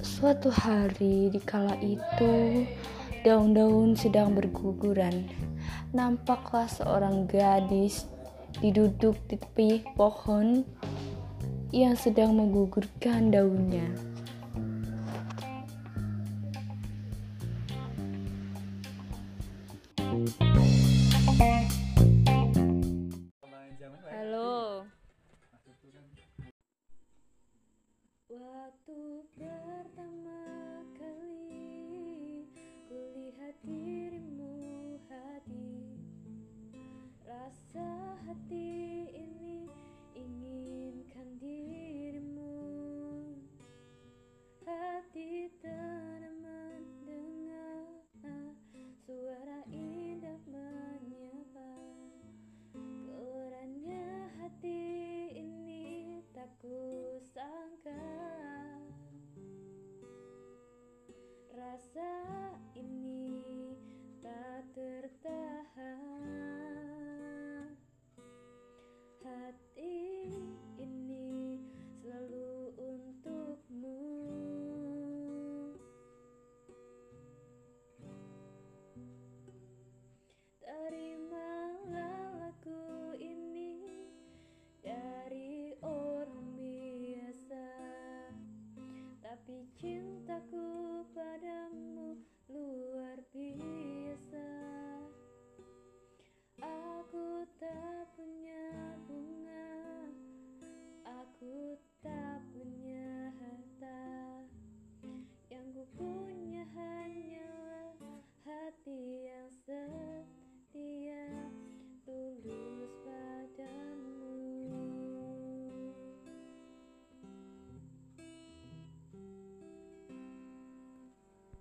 Suatu hari di kala itu, daun-daun sedang berguguran. Nampaklah seorang gadis diduduk di tepi pohon yang sedang menggugurkan daunnya. Halo. Waktu pertama kali kulihat dirimu hadir. Rasa hati rasa ini tak tertahan. cintaku padamu luar biasa.